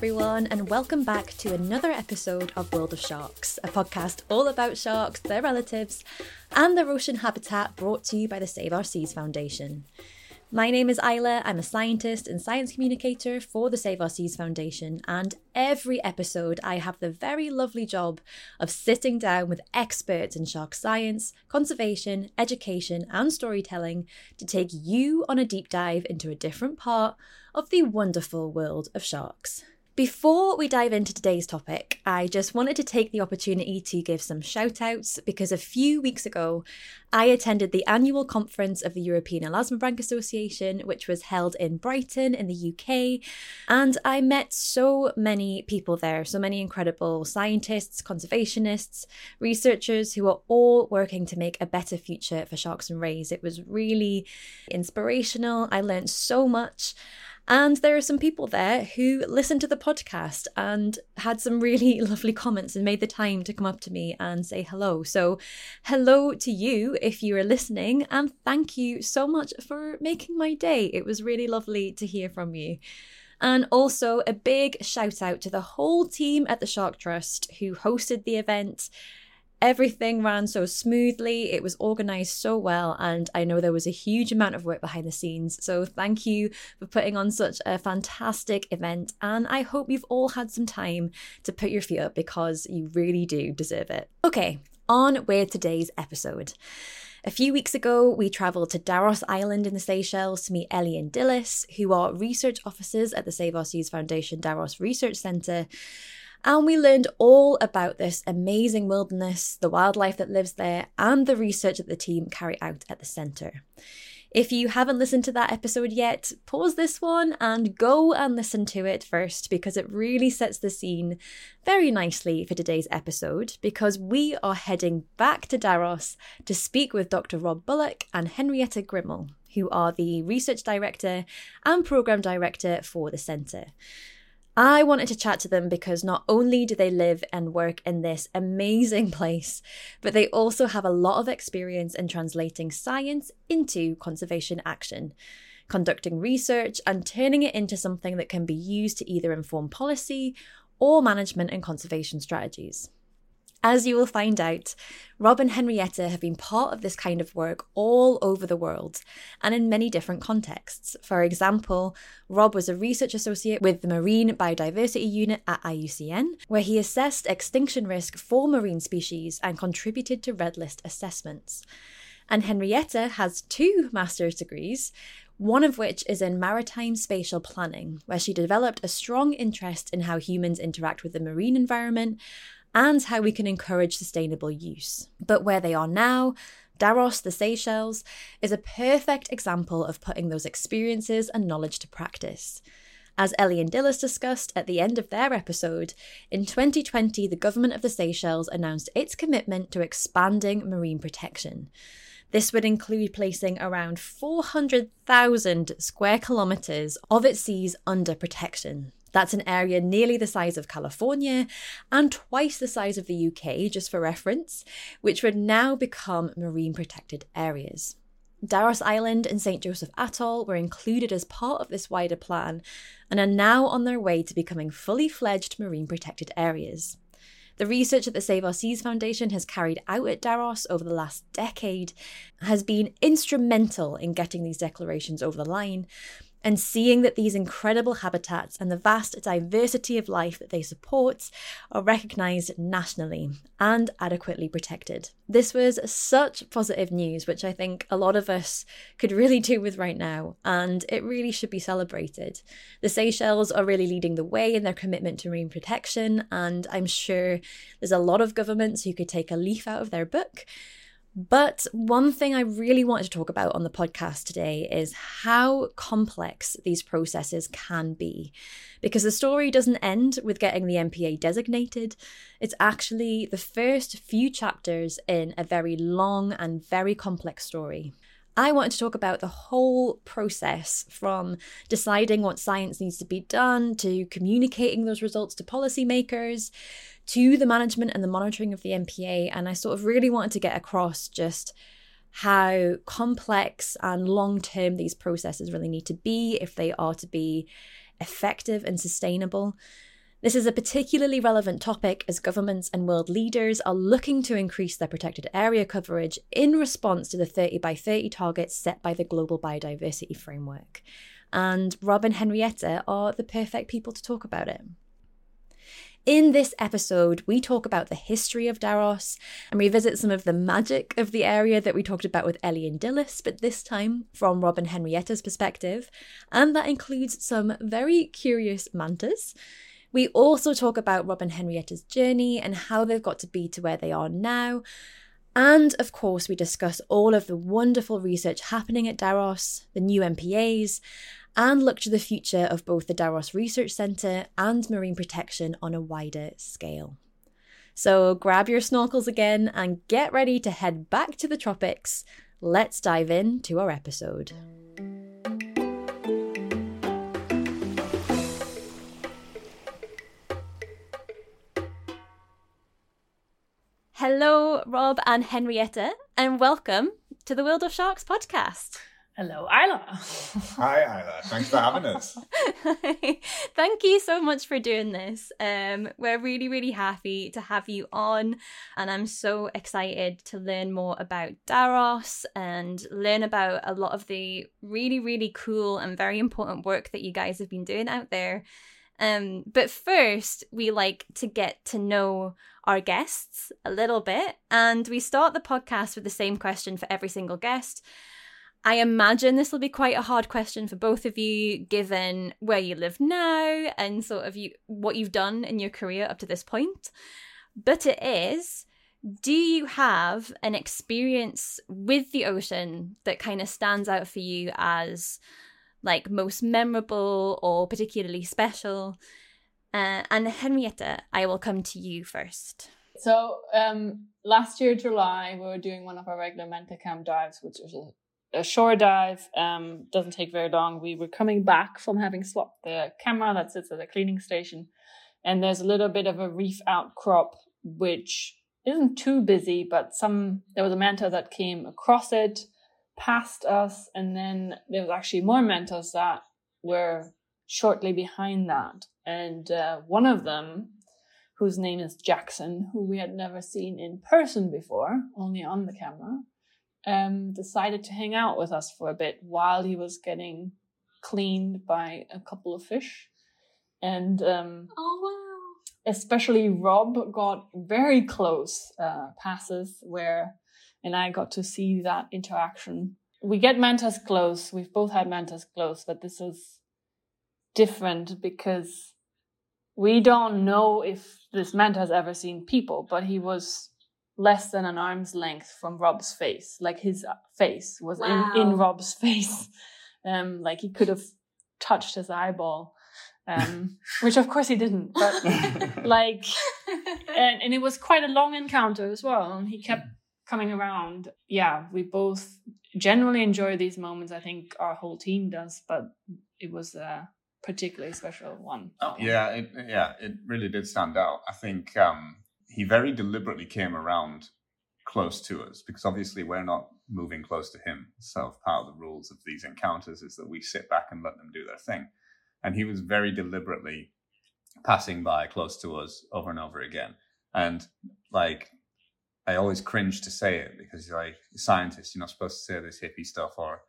everyone, and welcome back to another episode of World of Sharks, a podcast all about sharks, their relatives, and their ocean habitat brought to you by the Save Our Seas Foundation. My name is Isla. I'm a scientist and science communicator for the Save Our Seas Foundation, and every episode I have the very lovely job of sitting down with experts in shark science, conservation, education, and storytelling to take you on a deep dive into a different part of the wonderful world of sharks. Before we dive into today's topic, I just wanted to take the opportunity to give some shout outs because a few weeks ago I attended the annual conference of the European Elasmobranch Association, which was held in Brighton in the UK, and I met so many people there, so many incredible scientists, conservationists, researchers who are all working to make a better future for sharks and rays. It was really inspirational. I learned so much. And there are some people there who listened to the podcast and had some really lovely comments and made the time to come up to me and say hello. So, hello to you if you are listening, and thank you so much for making my day. It was really lovely to hear from you. And also a big shout out to the whole team at the Shark Trust who hosted the event Everything ran so smoothly, it was organized so well, and I know there was a huge amount of work behind the scenes. So, thank you for putting on such a fantastic event, and I hope you've all had some time to put your feet up because you really do deserve it. Okay, on with today's episode. A few weeks ago, we travelled to D'Arros Island in the Seychelles to meet Ellie and Dilys, who are research officers at the Save Our Seas Foundation D'Arros Research Centre. And we learned all about this amazing wilderness, the wildlife that lives there, and the research that the team carry out at the centre. If you haven't listened to that episode yet, pause this one and go and listen to it first because it really sets the scene very nicely for today's episode. Because we are heading back to D'Arros to speak with Dr. Rob Bullock and Henriette Grimmel, who are the research director and program director for the centre. I wanted to chat to them because not only do they live and work in this amazing place, but they also have a lot of experience in translating science into conservation action, conducting research and turning it into something that can be used to either inform policy or management and conservation strategies. As you will find out, Rob and Henriette have been part of this kind of work all over the world and in many different contexts. For example, Rob was a research associate with the Marine Biodiversity Unit at IUCN, where he assessed extinction risk for marine species and contributed to red list assessments. And Henriette has two master's degrees, one of which is in maritime spatial planning, where she developed a strong interest in how humans interact with the marine environment and how we can encourage sustainable use. But where they are now, D'Arros, the Seychelles, is a perfect example of putting those experiences and knowledge to practice. As Ellie and Dilys discussed at the end of their episode, in 2020, the government of the Seychelles announced its commitment to expanding marine protection. This would include placing around 400,000 square kilometres of its seas under protection. That's an area nearly the size of California and twice the size of the UK, just for reference, which would now become marine protected areas. D'Arros Island and St. Joseph Atoll were included as part of this wider plan and are now on their way to becoming fully fledged marine protected areas. The research that the Save Our Seas Foundation has carried out at D'Arros over the last decade has been instrumental in getting these declarations over the line, and seeing that these incredible habitats and the vast diversity of life that they support are recognised nationally and adequately protected. This was such positive news, which I think a lot of us could really do with right now, and it really should be celebrated. The Seychelles are really leading the way in their commitment to marine protection, and I'm sure there's a lot of governments who could take a leaf out of their book but one thing I really wanted to talk about on the podcast today is how complex these processes can be. Because the story doesn't end with getting the MPA designated, it's actually the first few chapters in a very long and very complex story. I wanted to talk about the whole process from deciding what science needs to be done to communicating those results to policymakers to the management and the monitoring of the MPA. And I sort of really wanted to get across just how complex and long term these processes really need to be if they are to be effective, and sustainable. This is a particularly relevant topic as governments and world leaders are looking to increase their protected area coverage in response to the 30 by 30 targets set by the Global Biodiversity Framework. And Rob and Henriette are the perfect people to talk about it. In this episode, we talk about the history of D'Arros and revisit some of the magic of the area that we talked about with Ellie and Dilys, but this time from Rob and Henriette's perspective. And that includes some very curious mantas. We also talk about Rob and Henriette's journey and how they've got to be to where they are now. And of course, we discuss all of the wonderful research happening at D'Arros, the new MPAs, and look to the future of both the D'Arros Research Centre and marine protection on a wider scale. So grab your snorkels again and get ready to head back to the tropics. Let's dive into our episode. Hello, Rob and Henriette, and welcome to the World of Sharks podcast. Hello, Isla. Hi, Isla. Thanks for having us. Thank you so much for doing this. Um, we're really, really happy to have you on, and I'm so excited to learn more about D'Arros and learn about a lot of the really, really cool and very important work that you guys have been doing out there. Um, but first, we like to get to know our guests a little bit, and we start the podcast with the same question for every single guest. I imagine this will be quite a hard question for both of you, given where you live now and sort of you what you've done in your career up to this point. But it is do you have an experience with the ocean that kind of stands out for you as like most memorable or particularly special. Uh, and Henriette, I will come to you first. So um, last year, July, we were doing one of our regular Manta Camp dives, which was a, shore dive. Um, doesn't take very long. We were coming back from having swapped the camera that sits at the cleaning station, and there's a little bit of a reef outcrop, which isn't too busy, but some there was a manta that came across it past us, and then there was actually more mantas that were shortly behind that. And uh, one of them, whose name is Jackson, who we had never seen in person before, only on the camera, um, decided to hang out with us for a bit while he was getting cleaned by a couple of fish. And um, oh wow! Especially Rob got very close uh, passes where and I got to see that interaction. We get mantas close. We've both had mantas close, but this is different because we don't know if this manta has ever seen people, but he was less than an arm's length from Rob's face. Like his face was wow. in, in Rob's face. Um, like he could have touched his eyeball. Um, which of course he didn't, but like, and, and it was quite a long encounter as well. And he kept coming around, yeah, we both generally enjoy these moments. I think our whole team does, but it was a particularly special one. Oh, yeah, it, yeah, it really did stand out. I think um, he very deliberately came around close to us because obviously we're not moving close to him. So part of the rules of these encounters is that we sit back and let them do their thing. And he was very deliberately passing by close to us over and over again. And like I always cringe to say it because like scientists, you're not supposed to say this hippie stuff or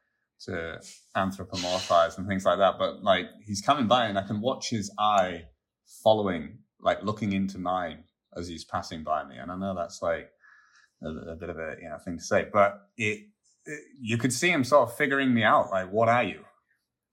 to anthropomorphize and things like that. But like he's coming by and I can watch his eye following, like looking into mine as he's passing by me. And I know that's like a, a bit of a you know thing to say, but it, it, you could see him sort of figuring me out. Like, what are you?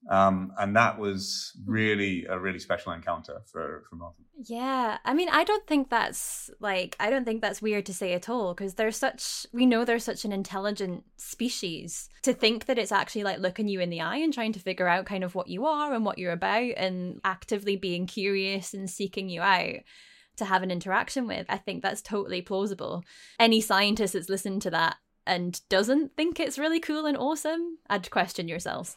Um, and that was really a really special encounter for for Martin. Yeah, I mean, I don't think that's like I don't think that's weird to say at all because they're such we know they're such an intelligent species. To think that it's actually like looking you in the eye and trying to figure out kind of what you are and what you're about and actively being curious and seeking you out to have an interaction with, I think that's totally plausible. Any scientist that's listened to that and doesn't think it's really cool and awesome, I'd question yourselves.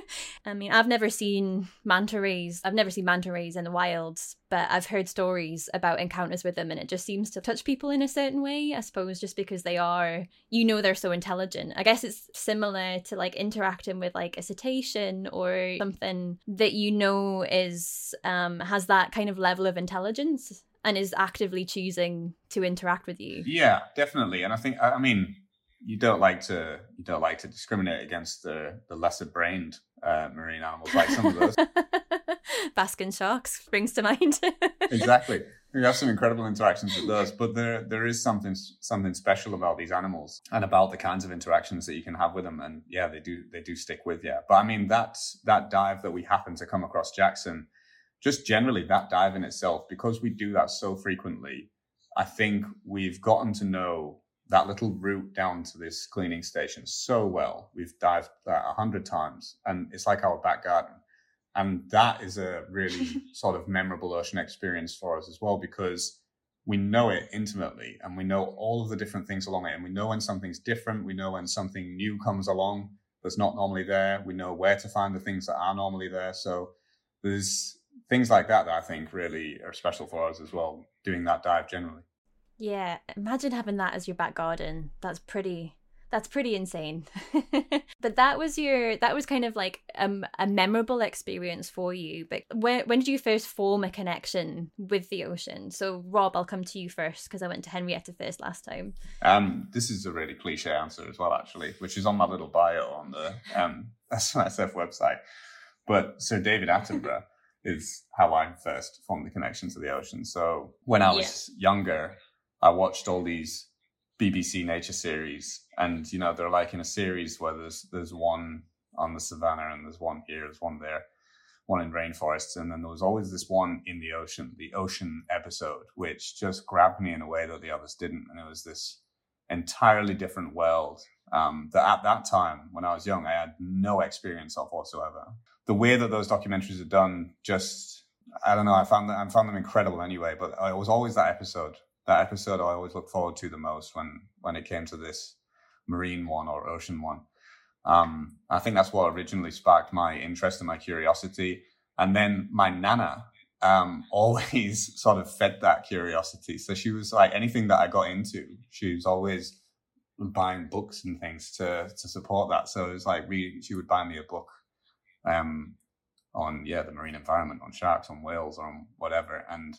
I mean, I've never seen manta rays. I've never seen manta rays in the wilds, but I've heard stories about encounters with them and it just seems to touch people in a certain way, I suppose, just because they are, you know, they're so intelligent. I guess it's similar to like interacting with like a cetacean or something that you know is, um, has that kind of level of intelligence and is actively choosing to interact with you. Yeah, definitely. And I think, I mean, you don't like to you don't like to discriminate against the the lesser brained uh, marine animals like some of those. Basking sharks brings to mind. exactly. We have some incredible interactions with those, but there there is something something special about these animals and about the kinds of interactions that you can have with them. And yeah, they do they do stick with you. But I mean that that dive that we happened to come across Jackson, just generally that dive in itself, because we do that so frequently, I think we've gotten to know that little route down to this cleaning station so well. We've dived that a hundred times, and it's like our back garden. And that is a really sort of memorable ocean experience for us as well because we know it intimately and we know all of the different things along it. And we know when something's different. We know when something new comes along that's not normally there. We know where to find the things that are normally there. So there's things like that that I think really are special for us as well, doing that dive generally. Yeah, imagine having that as your back garden. That's pretty that's pretty insane. but that was your that was kind of like um, a memorable experience for you. But when when did you first form a connection with the ocean? So Rob, I'll come to you first because I went to Henriette first last time. Um, this is a really cliche answer as well, actually, which is on my little bio on the um, SOSF website. But Sir David Attenborough is how I first formed the connection to the ocean. So when I was yeah. younger, I watched all these BBC nature series, and you know they're like in a series where there's there's one on the savannah and there's one here, there's one there, one in rainforests, and then there was always this one in the ocean, the ocean episode, which just grabbed me in a way that the others didn't, and it was this entirely different world um, that at that time when I was young I had no experience of whatsoever. The way that those documentaries are done, just I don't know, I found that I found them incredible anyway. But it was always that episode that episode I always look forward to the most when when it came to this marine one or ocean one. Um, I think that's what originally sparked my interest and my curiosity. And then my nana um, always sort of fed that curiosity. So she was like anything that I got into, she was always buying books and things to to support that. So it was like we she would buy me a book um, on yeah the marine environment, on sharks, on whales, on whatever, and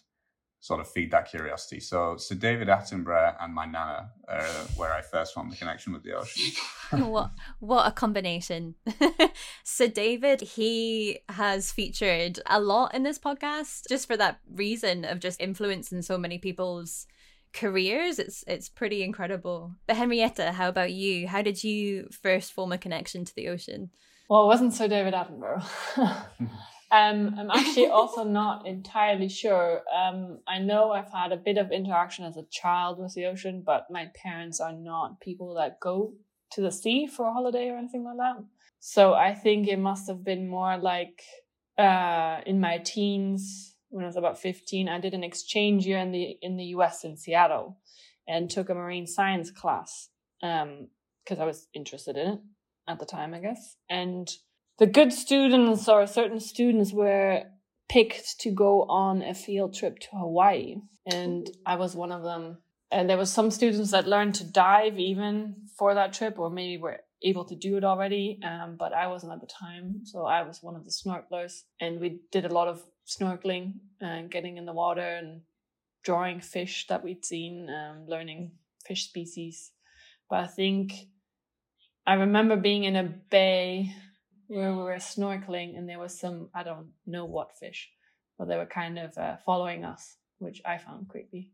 sort of feed that curiosity. So, Sir David Attenborough and my nana are where I first formed the connection with the ocean. what what a combination! Sir David, he has featured a lot in this podcast just for that reason of just influencing so many people's careers. It's it's pretty incredible. But Henriette, how about you? How did you first form a connection to the ocean? Well, it wasn't Sir David Attenborough. Um, I'm actually also not entirely sure. Um, I know I've had a bit of interaction as a child with the ocean, but my parents are not people that go to the sea for a holiday or anything like that. So I think it must have been more like uh, in my teens when I was about 15. I did an exchange year in the in the U.S. in Seattle, and took a marine science class because um, I was interested in it at the time, I guess, and the good students or certain students were picked to go on a field trip to Hawaii. And I was one of them. And there was some students that learned to dive even for that trip, or maybe were able to do it already. Um, but I wasn't at the time. So I was one of the snorkelers. And we did a lot of snorkeling and getting in the water and drawing fish that we'd seen, um, learning fish species. But I think I remember being in a bay where we were snorkeling and there was some I don't know what fish, but they were kind of uh, following us, which I found creepy.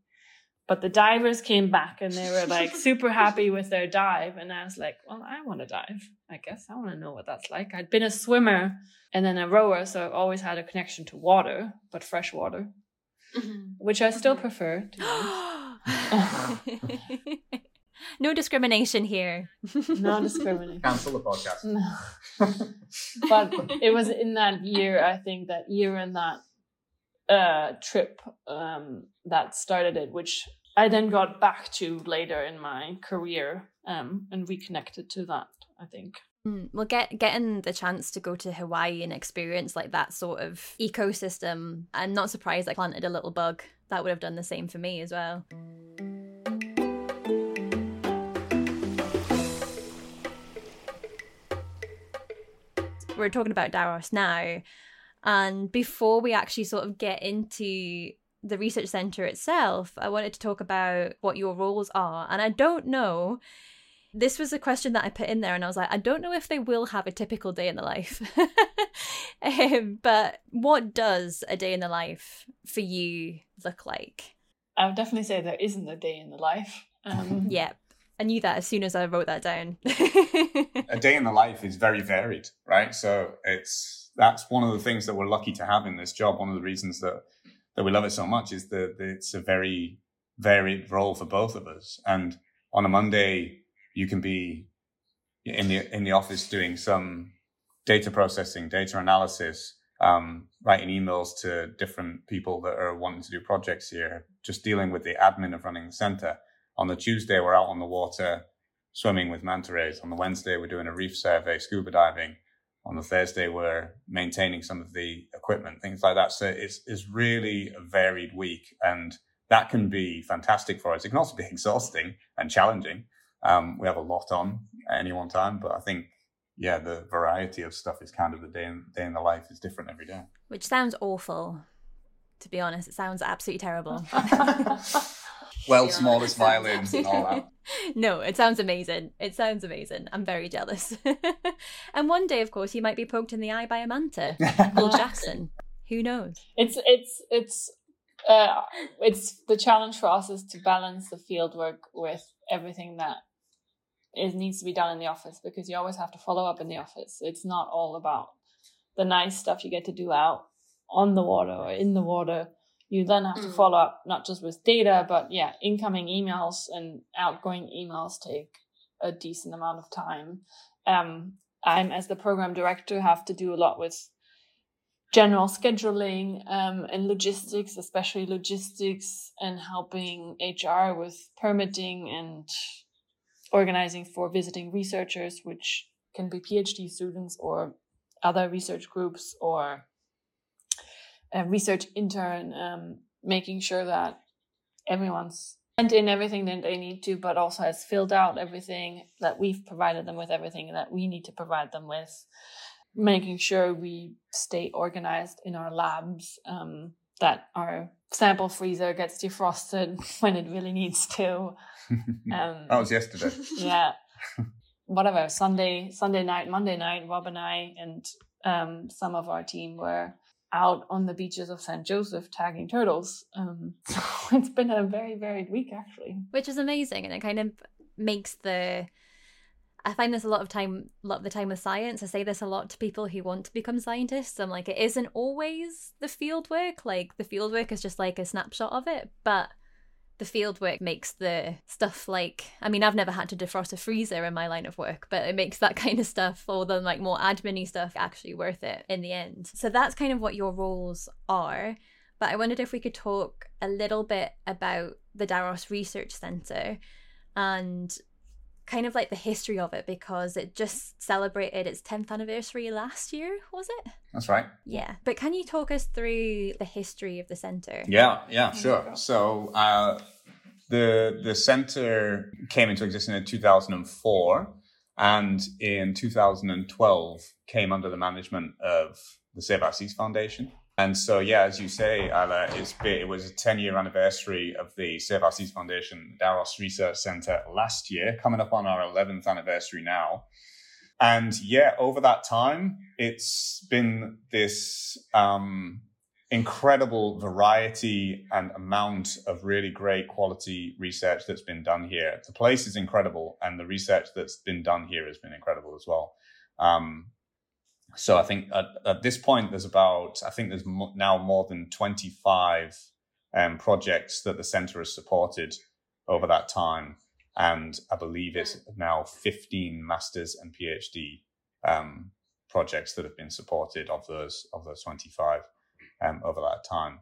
But the divers came back and they were like super happy with their dive, and I was like, well, I want to dive. I guess I want to know what that's like. I'd been a swimmer and then a rower, so I've always had a connection to water, but fresh water, mm-hmm. which I still mm-hmm. prefer. No discrimination here. no discrimination. Cancel the podcast. No. but it was in that year, I think, that year and that uh, trip um, that started it, which I then got back to later in my career um, and reconnected to that. I think. Mm, well, get getting the chance to go to Hawaii and experience like that sort of ecosystem, I'm not surprised I planted a little bug. That would have done the same for me as well. We're talking about D'Arros now, and before we actually sort of get into the research center itself, I wanted to talk about what your roles are. And I don't know this was a question that I put in there, and I was like, I don't know if they will have a typical day in the life. um, but what does a day in the life for you look like? I would definitely say there isn't a day in the life. Um, yeah, I knew that as soon as I wrote that down. a day in the life is very varied, right? So it's that's one of the things that we're lucky to have in this job. One of the reasons that that we love it so much is that it's a very varied role for both of us. And on a Monday, you can be in the in the office doing some data processing, data analysis, um, writing emails to different people that are wanting to do projects here, just dealing with the admin of running the center. On the Tuesday, we're out on the water swimming with manta rays. On the Wednesday, we're doing a reef survey, scuba diving. On the Thursday, we're maintaining some of the equipment, things like that. So it's, it's really a varied week. And that can be fantastic for us. It can also be exhausting and challenging. Um, we have a lot on at any one time, but I think yeah, the variety of stuff is kind of the day in, day in the life is different every day. Which sounds awful, to be honest. It sounds absolutely terrible. well, smallest violins and all that. no, it sounds amazing. It sounds amazing. I'm very jealous. and one day, of course, you might be poked in the eye by a manta called Jackson. Who knows? It's it's it's uh, it's the challenge for us is to balance the field work with everything that it needs to be done in the office because you always have to follow up in the office. It's not all about the nice stuff you get to do out on the water or in the water. You then have mm. to follow up not just with data, but yeah, incoming emails and outgoing emails take a decent amount of time. Um, I'm as the program director have to do a lot with general scheduling um, and logistics, especially logistics and helping HR with permitting and organizing for visiting researchers, which can be PhD students or other research groups or a research intern, um, making sure that everyone's sent in everything that they need to, but also has filled out everything that we've provided them with, everything that we need to provide them with, making sure we stay organized in our labs, um, that our sample freezer gets defrosted when it really needs to um, that was yesterday. Yeah. Whatever. Sunday, Sunday night, Monday night, Rob and I and um, some of our team were out on the beaches of St. Joseph tagging turtles. Um, so it's been a very varied week, actually. Which is amazing, and it kind of makes the. I find this a lot of time, a lot of the time with science. I say this a lot to people who want to become scientists. I'm like, it isn't always the field work. Like the field work is just like a snapshot of it, but the field work makes the stuff like I mean I've never had to defrost a freezer in my line of work, but it makes that kind of stuff or the like more admin stuff actually worth it in the end. So that's kind of what your roles are. But I wondered if we could talk a little bit about the D'Arros Research Centre and kind of like the history of it because it just celebrated its 10th anniversary last year, was it? That's right. Yeah. But can you talk us through the history of the center? Yeah, yeah, sure. So, uh, the the center came into existence in 2004 and in 2012 came under the management of the Save Our Seas Foundation. And so, yeah, as you say, it's been, it was a 10 year anniversary of the Save Our Seas Foundation D'Arros Research Center last year, coming up on our 11th anniversary now. And yeah, over that time, it's been this um, incredible variety and amount of really great quality research that's been done here. The place is incredible, and the research that's been done here has been incredible as well. Um, so I think at, at, this point, there's about, I think there's now more than 25 um, projects that the center has supported over that time. And I believe it's now 15 masters and PhD um, projects that have been supported of those, of those 25 um, over that time.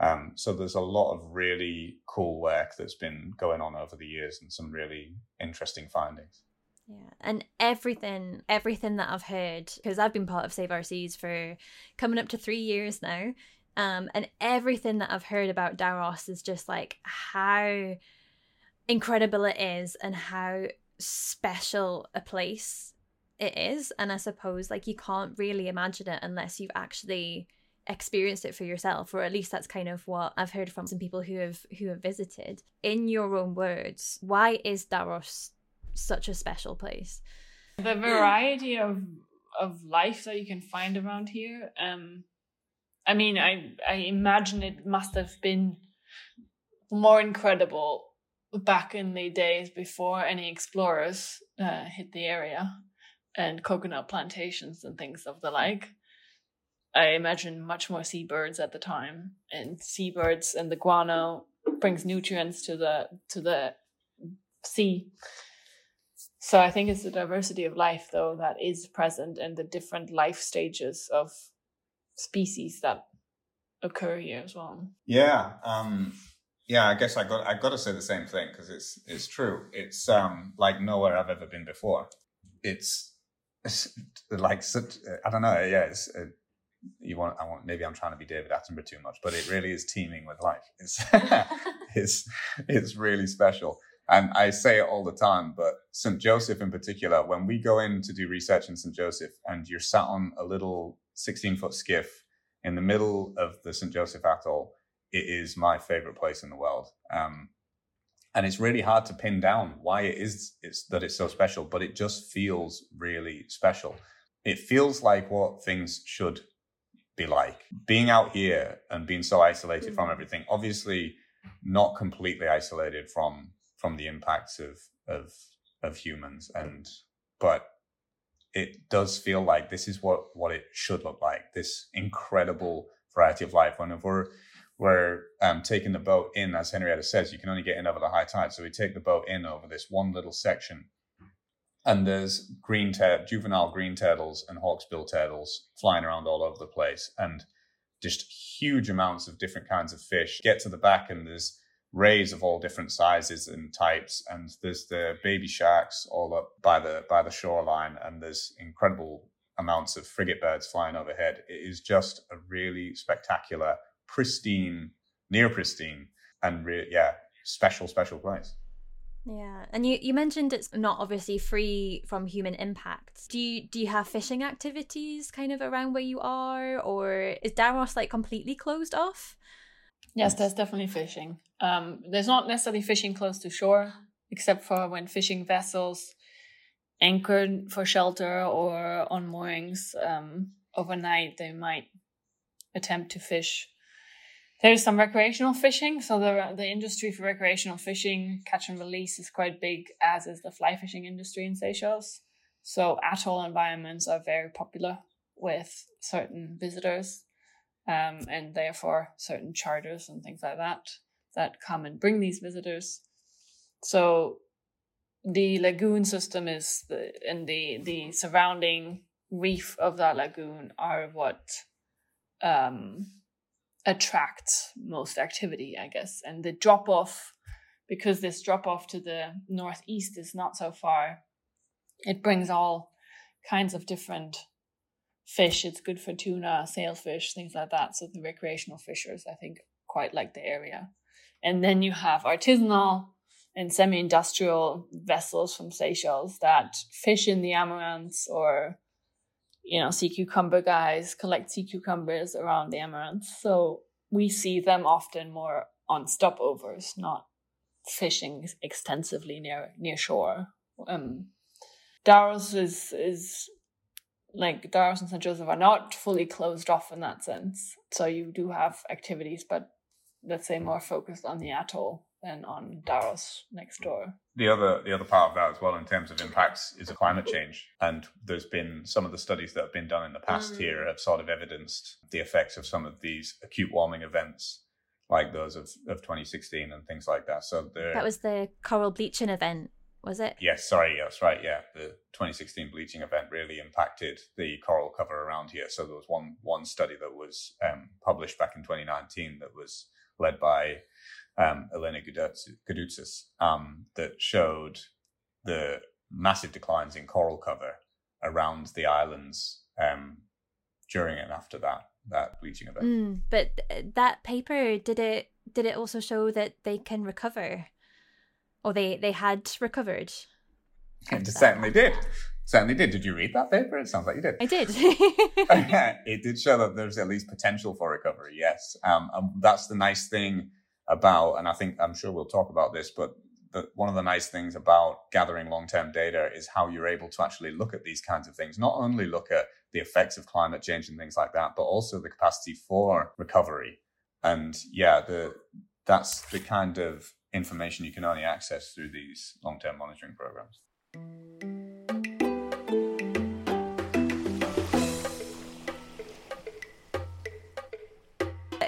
Um, so there's a lot of really cool work that's been going on over the years and some really interesting findings. Yeah, and everything, everything that I've heard, because I've been part of Save Our Seas for coming up to three years now, um, and everything that I've heard about D'Arros is just like how incredible it is and how special a place it is. And I suppose like you can't really imagine it unless you've actually experienced it for yourself or at least that's kind of what I've heard from some people who have who have visited in your own words why is D'Arros such a special place the variety of of life that you can find around here um I mean I I imagine it must have been more incredible back in the days before any explorers uh, hit the area and coconut plantations and things of the like I imagine much more seabirds at the time, and seabirds and the guano brings nutrients to the to the sea. So I think it's the diversity of life, though, that is present and the different life stages of species that occur here as well. Yeah, um, yeah. I guess I got I got to say the same thing because it's it's true. It's um, like nowhere I've ever been before. It's, it's like such. I don't know. Yeah, it's. It, you want I want maybe I'm trying to be David Attenborough too much, but it really is teeming with life. It's it's it's really special. And I say it all the time, but St. Joseph in particular, when we go in to do research in St. Joseph and you're sat on a little 16 foot skiff in the middle of the St. Joseph Atoll, it is my favorite place in the world. Um, and it's really hard to pin down why it is it's, that it's so special, but it just feels really special. It feels like what things should be like. Being out here and being so isolated mm-hmm. from mm. everything, obviously not completely isolated from from the impacts of of of humans. And but it does feel like this is what what it should look like this incredible variety of life. When we're we're um, taking the boat in as Henriette says you can only get in over the high tide. So we take the boat in over this one little section. And there's green juvenile green turtles and hawksbill turtles flying around all over the place. And just huge amounts of different kinds of fish get to the back and there's rays of all different sizes and types and there's the baby sharks all up by the by the shoreline and there's incredible amounts of frigate birds flying overhead it is just a really spectacular pristine near pristine and re- yeah special special place yeah, and you, you mentioned it's not obviously free from human impact. Do you do you have fishing activities kind of around where you are, or is D'Arros like completely closed off? Yes, there's definitely fishing. Um, there's not necessarily fishing close to shore, except for when fishing vessels anchored for shelter or on moorings um, overnight, they might attempt to fish there's some recreational fishing. So the the industry for recreational fishing, catch and release, is quite big, as is the fly fishing industry in Seychelles. So atoll environments are very popular with certain visitors, um, and therefore certain charters and things like that that come and bring these visitors. So the lagoon system is the and the the surrounding reef of that lagoon are what um attracts most activity, I guess. And the drop off, because this drop off to the northeast is not so far, it brings all kinds of different fish. It's good for tuna, sailfish, things like that. So the recreational fishers, I think, quite like the area. And then you have artisanal and semi-industrial vessels from Seychelles that fish in the Amirantes or you know, sea cucumber guys collect sea cucumbers around the Amirante. So we see them often more on stopovers, not fishing extensively near near shore. Um, D'Arros is is like D'Arros and St. Joseph are not fully closed off in that sense. So you do have activities, but let's say more focused on the atoll than on D'Arros next door. The other the other part of that as well in terms of impacts is a climate change. And there's been some of the studies that have been done in the past mm. here have sort of evidenced the effects of some of these acute warming events like those of, of 2016 and things like that. So that was the coral bleaching event was it? Yes, sorry, that's right. Yeah, the 2016 bleaching event really impacted the coral cover around here. So there was one one study that was um, published back in 2019 that was led by um, Elena Gudoutzis um, that showed the massive declines in coral cover around the islands um, during and after that that bleaching event. Mm, but th- that paper did it did it also show that they can recover, or they they had recovered? It certainly did. Certainly did. Did you read that paper? It sounds like you did. I did. it did show that there's at least potential for recovery. Yes, um, that's the nice thing about, and I think I'm sure we'll talk about this, but the, one of the nice things about gathering long-term data is how you're able to actually look at these kinds of things. Not only look at the effects of climate change and things like that, but also the capacity for recovery. And yeah, the that's the kind of information you can only access through these long-term monitoring programs.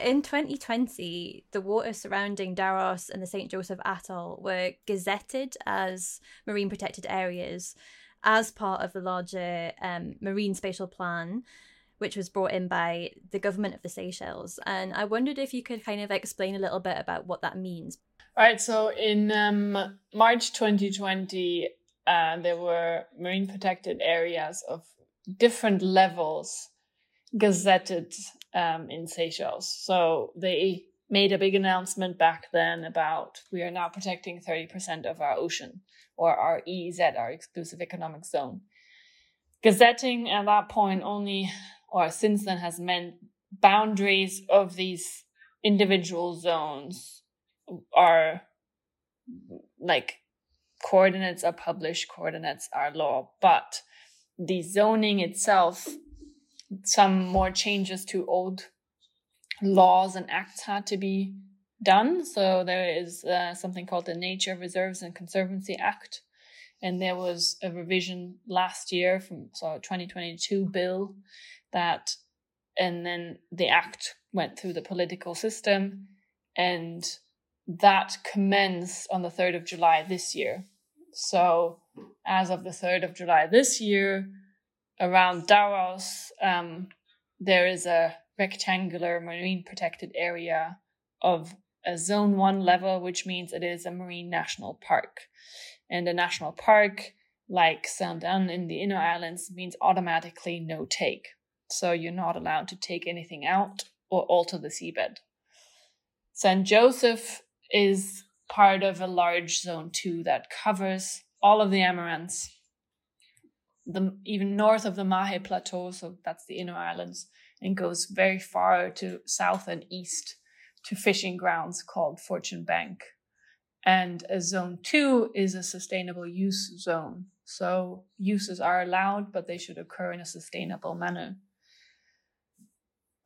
In 2020, the water surrounding D'Arros and the St. Joseph Atoll were gazetted as marine protected areas as part of the larger um, marine spatial plan, which was brought in by the government of the Seychelles. And I wondered if you could kind of explain a little bit about what that means. All right. So in um, March 2020, uh, there were marine protected areas of different levels gazetted um, in Seychelles. So they made a big announcement back then about we are now protecting 30% of our ocean or our EEZ, our exclusive economic zone. Gazetting at that point only, or since then, has meant boundaries of these individual zones are like coordinates are published, coordinates are law, but the zoning itself some more changes to old laws and acts had to be done. So there is uh, something called the Nature Reserves and Conservancy Act, and there was a revision last year from so 2022 bill that, and then the act went through the political system, and that commenced on the 3rd of July this year. So as of the 3rd of July this year, around D'Arros, um, there is a rectangular marine protected area of a zone one level, which means it is a marine national park. And a national park, like Saint-Anne in the inner islands, means automatically no take. So you're not allowed to take anything out or alter the seabed. St. Joseph is part of a large zone two that covers all of the Amirantes the even north of the Mahe Plateau, so that's the inner islands, and goes very far to south and east to fishing grounds called Fortune Bank. And a zone two is a sustainable use zone. So uses are allowed, but they should occur in a sustainable manner.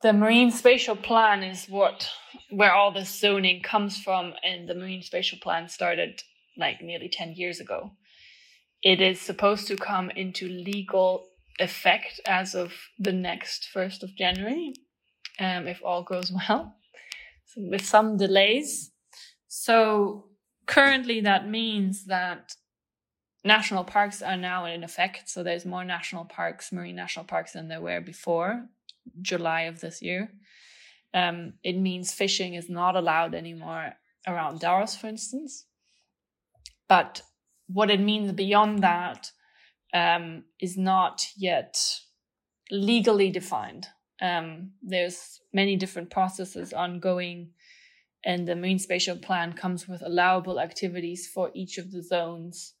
The marine spatial plan is what where all this zoning comes from, and the marine spatial plan started like nearly 10 years ago it is supposed to come into legal effect as of the next 1st of January, um, if all goes well, so with some delays. So currently, that means that national parks are now in effect. So there's more national parks, marine national parks, than there were before July of this year. Um, it means fishing is not allowed anymore around D'Arros, for instance. But what it means beyond that um, is not yet legally defined. Um, there's many different processes ongoing, and the marine spatial plan comes with allowable activities for each of the zones.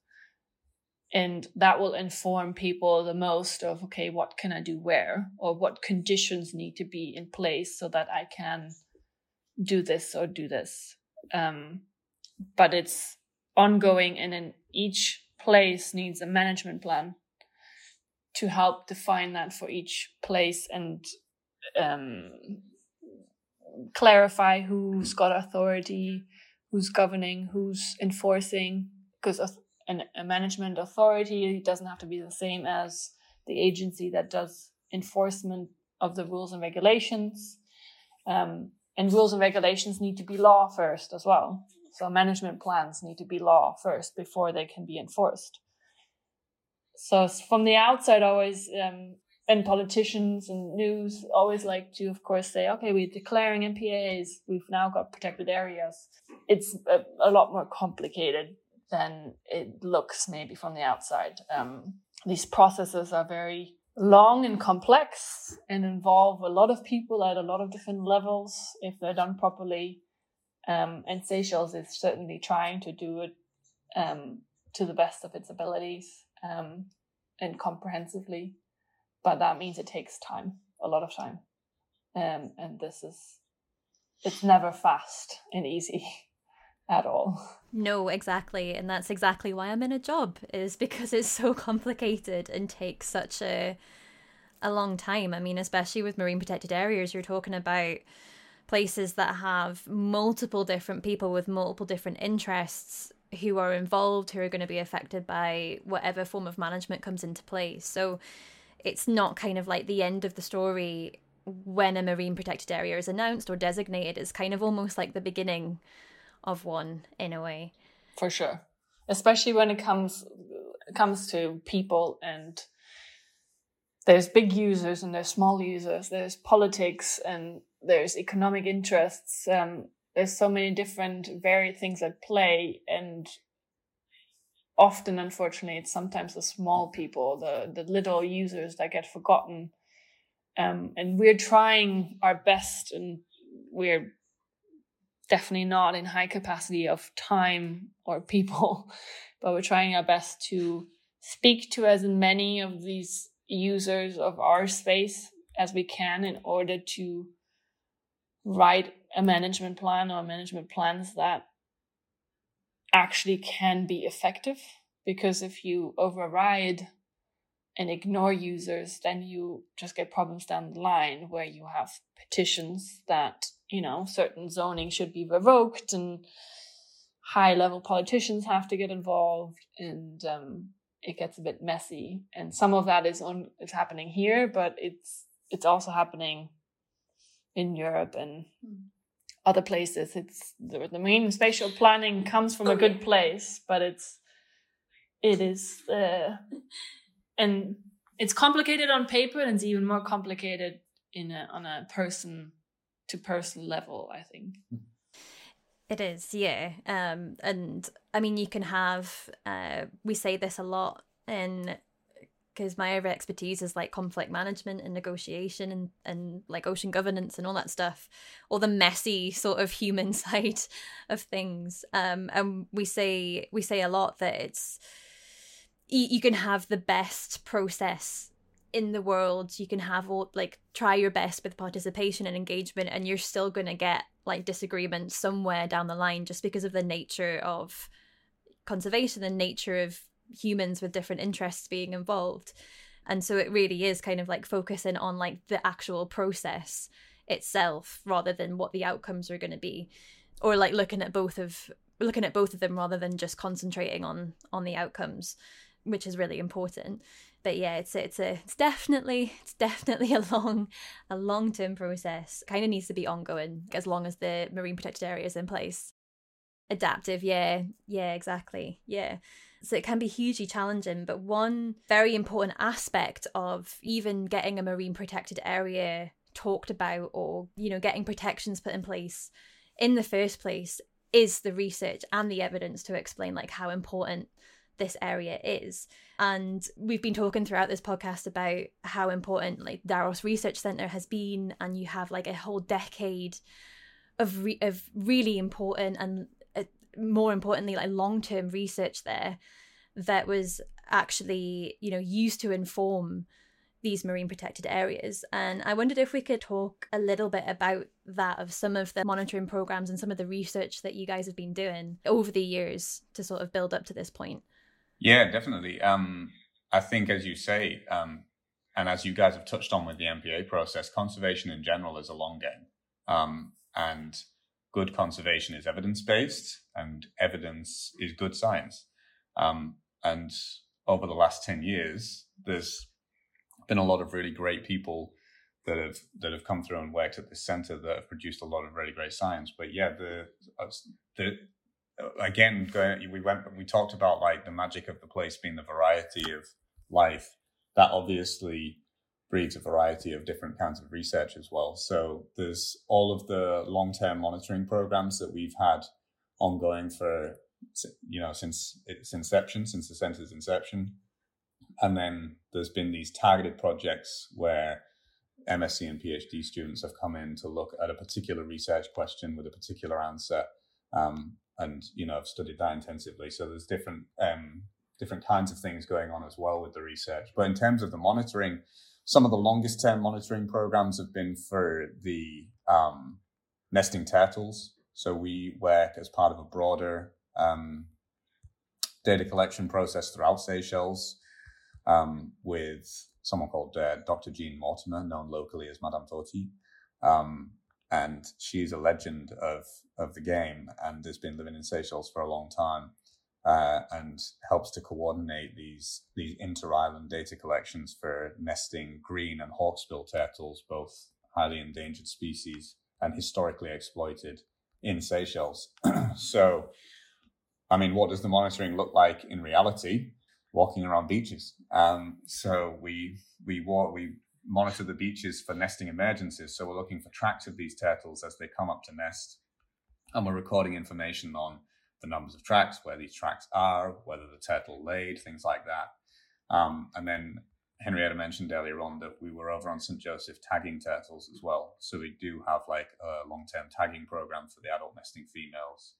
And that will inform people the most of okay, what can I do where, or what conditions need to be in place so that I can do this or do this. Um, but it's ongoing and then each place needs a management plan to help define that for each place and um, clarify who's got authority, who's governing, who's enforcing, because a management authority doesn't have to be the same as the agency that does enforcement of the rules and regulations. Um, and rules and regulations need to be law first as well. So management plans need to be law first before they can be enforced. So from the outside, always um, and politicians and news always like to, of course, say, okay, we're declaring MPAs. We've now got protected areas. It's a, a lot more complicated than it looks maybe from the outside. Um, these processes are very long and complex and involve a lot of people at a lot of different levels if they're done properly. Um, and Seychelles is certainly trying to do it um, to the best of its abilities um, and comprehensively. But that means it takes time, a lot of time. Um, and this is, it's never fast and easy. at all. No, exactly. And that's exactly why I'm in a job is because it's so complicated and takes such a a long time. I mean, especially with marine protected areas, you're talking about places that have multiple different people with multiple different interests who are involved who are going to be affected by whatever form of management comes into place. So it's not kind of like the end of the story when a marine protected area is announced or designated. It's kind of almost like the beginning of one in a way. For sure. Especially when it comes comes to people and there's big users and there's small users, there's politics and there's economic interests. Um, there's so many different varied things at play and often unfortunately it's sometimes the small people the the little users that get forgotten um, and we're trying our best and we're definitely not in high capacity of time or people, but we're trying our best to speak to as many of these users of our space as we can in order to write a management plan or management plans that actually can be effective. Because if you override and ignore users, then you just get problems down the line where you have petitions that you know, certain zoning should be revoked and high level politicians have to get involved and um, it gets a bit messy. And some of that is on is happening here, but it's it's also happening in Europe and mm. other places. It's the, the main spatial planning comes from oh, a good yeah. place, but it's it is uh, and it's complicated on paper and it's even more complicated in a, on a person to person level, I think. It is, yeah. Um, and I mean, you can have, uh, we say this a lot in because my area expertise is like conflict management and negotiation and, and like ocean governance and all that stuff, all the messy sort of human side of things. Um, and we say we say a lot that it's you, you can have the best process in the world you can have all like try your best with participation and engagement and you're still going to get like disagreements somewhere down the line just because of the nature of conservation and nature of humans with different interests being involved. And so it really is kind of like focusing on like the actual process itself rather than what the outcomes are going to be. Or like looking at both of looking at both of them rather than just concentrating on on the outcomes which is really important but yeah, it's it's a it's definitely it's definitely a long a long term process. Kind of needs to be ongoing as long as the marine protected area is in place. Adaptive, yeah, yeah, exactly, yeah. So it can be hugely challenging, but one very important aspect of even getting a marine protected area talked about or you know getting protections put in place in the first place is the research and the evidence to explain like how important this area is. And we've been talking throughout this podcast about how important like D'Arros Research Center has been, and you have like a whole decade of re- of really important and uh, more importantly like long term research there that was actually you know used to inform these marine protected areas. And I wondered if we could talk a little bit about that of some of the monitoring programs and some of the research that you guys have been doing over the years to sort of build up to this point. Yeah, definitely. Um, I think, as you say, um, and as you guys have touched on with the MPA process, conservation in general is a long game. Um, and good conservation is evidence based, and evidence is good science. Um, and over the last 10 years, there's been a lot of really great people that have that have come through and worked at this center that have produced a lot of really great science. But yeah, the uh, the again, going, we went, we talked about like the magic of the place being the variety of life. That obviously breeds a variety of different kinds of research as well. So there's all of the long-term monitoring programs that we've had ongoing for you know since its inception, since the center's inception, and then there's been these targeted projects where MSc and PhD students have come in to look at a particular research question with a particular answer, um, and you know I've studied that intensively. So there's different um, different kinds of things going on as well with the research. But in terms of the monitoring, some of the longest term monitoring programs have been for the um, nesting turtles. So we work as part of a broader um, data collection process throughout Seychelles um, with someone called uh, Dr. Jeanne Mortimer, known locally as Madame Tortue. Um, and she's a legend of, of the game and has been living in Seychelles for a long time uh, and helps to coordinate these these inter-island data collections for nesting green and hawksbill turtles, both highly endangered species and historically exploited in Seychelles. so, I mean, what does the monitoring look like in reality? Walking around beaches. Um, so we we walk, we monitor the beaches for nesting emergencies. So we're looking for tracks of these turtles as they come up to nest, and we're recording information on the numbers of tracks, where these tracks are, whether the turtle laid, things like that. Um, and then Henriette mentioned earlier on that we were over on St. Joseph tagging turtles as well. So we do have like a long term tagging program for the adult nesting females.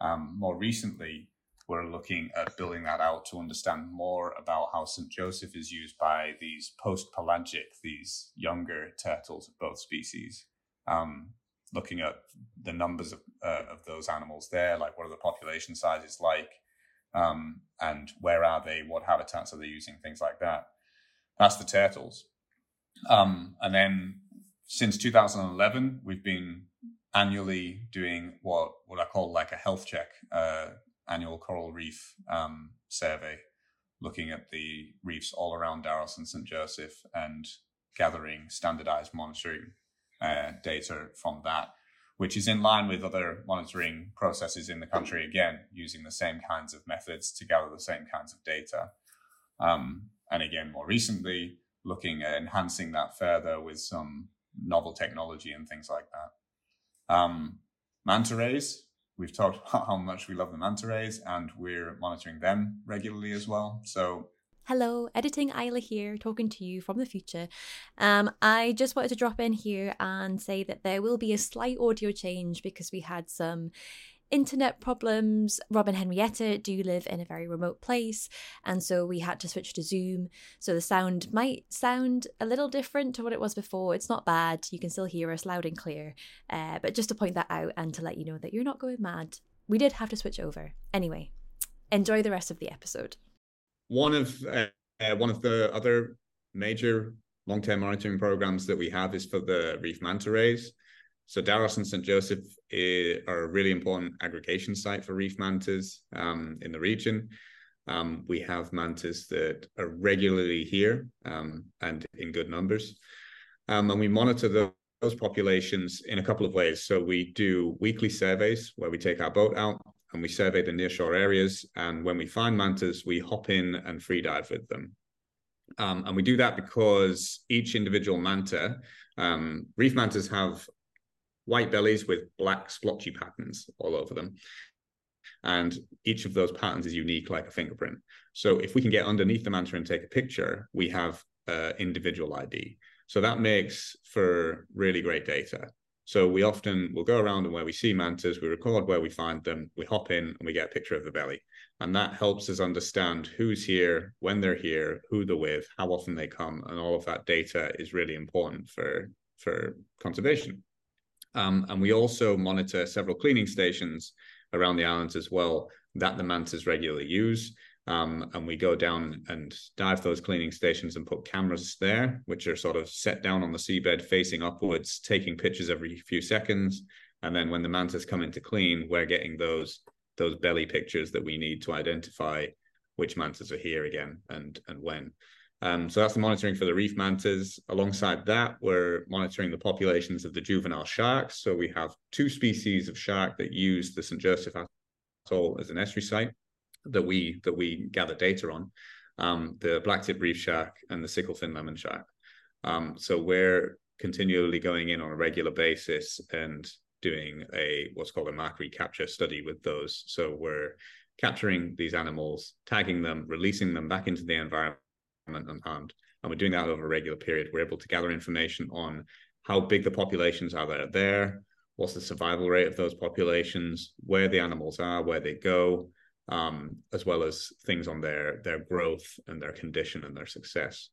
Um, more recently, we're looking at building that out to understand more about how St. Joseph is used by these post pelagic, these younger turtles of both species. Um, looking at the numbers of, uh, of those animals there, like what are the population sizes like, um, and where are they, what habitats are they using, things like that. That's the turtles. Um, and then since 2011, we've been annually doing what what I call like a health check, uh, annual coral reef um, survey, looking at the reefs all around D'Arros and St. Joseph and gathering standardized monitoring uh, data from that, which is in line with other monitoring processes in the country, again, using the same kinds of methods to gather the same kinds of data. Um, and again, more recently, looking at enhancing that further with some novel technology and things like that. Um, manta rays, we've talked about how much we love the manta rays, and we're monitoring them regularly as well. So Hello, editing Isla here, talking to you from the future. Um, I just wanted to drop in here and say that there will be a slight audio change because we had some internet problems. Rob and Henriette do live in a very remote place, and so we had to switch to Zoom. So the sound might sound a little different to what it was before. It's not bad, you can still hear us loud and clear. Uh, but just to point that out and to let you know that you're not going mad, we did have to switch over. Anyway, enjoy the rest of the episode. One of uh, one of the other major long-term monitoring programs that we have is for the reef manta rays. So D'Arros and St. Joseph eh, are a really important aggregation site for reef mantas um, in the region. Um, we have mantas that are regularly here um, and in good numbers. Um, and we monitor the, those populations in a couple of ways. So we do weekly surveys where we take our boat out and we survey the nearshore areas. And when we find mantas, we hop in and free dive with them. Um, and we do that because each individual manta, um, reef mantas have white bellies with black splotchy patterns all over them. And each of those patterns is unique like a fingerprint. So if we can get underneath the manta and take a picture, we have uh, individual ID. So that makes for really great data. So we often will go around and where we see mantas, we record where we find them, we hop in and we get a picture of the belly. And that helps us understand who's here, when they're here, who they're with, how often they come, and all of that data is really important for, for conservation. Um, and we also monitor several cleaning stations around the islands as well that the mantas regularly use. Um, and we go down and dive those cleaning stations and put cameras there, which are sort of set down on the seabed facing upwards, taking pictures every few seconds. And then when the mantas come in to clean, we're getting those those belly pictures that we need to identify which mantas are here again and and when. Um, so that's the monitoring for the reef mantas. Alongside that, we're monitoring the populations of the juvenile sharks. So we have two species of shark that use the St. Joseph Atoll as an estuary site that we that we gather data on, um, the blacktip reef shark and the sicklefin lemon shark. Um, so we're continually going in on a regular basis and doing a what's called a mark recapture study with those. So we're capturing these animals, tagging them, releasing them back into the environment unharmed. And we're doing that over a regular period. We're able to gather information on how big the populations are that are there, what's the survival rate of those populations, where the animals are, where they go, um, as well as things on their their growth and their condition and their success.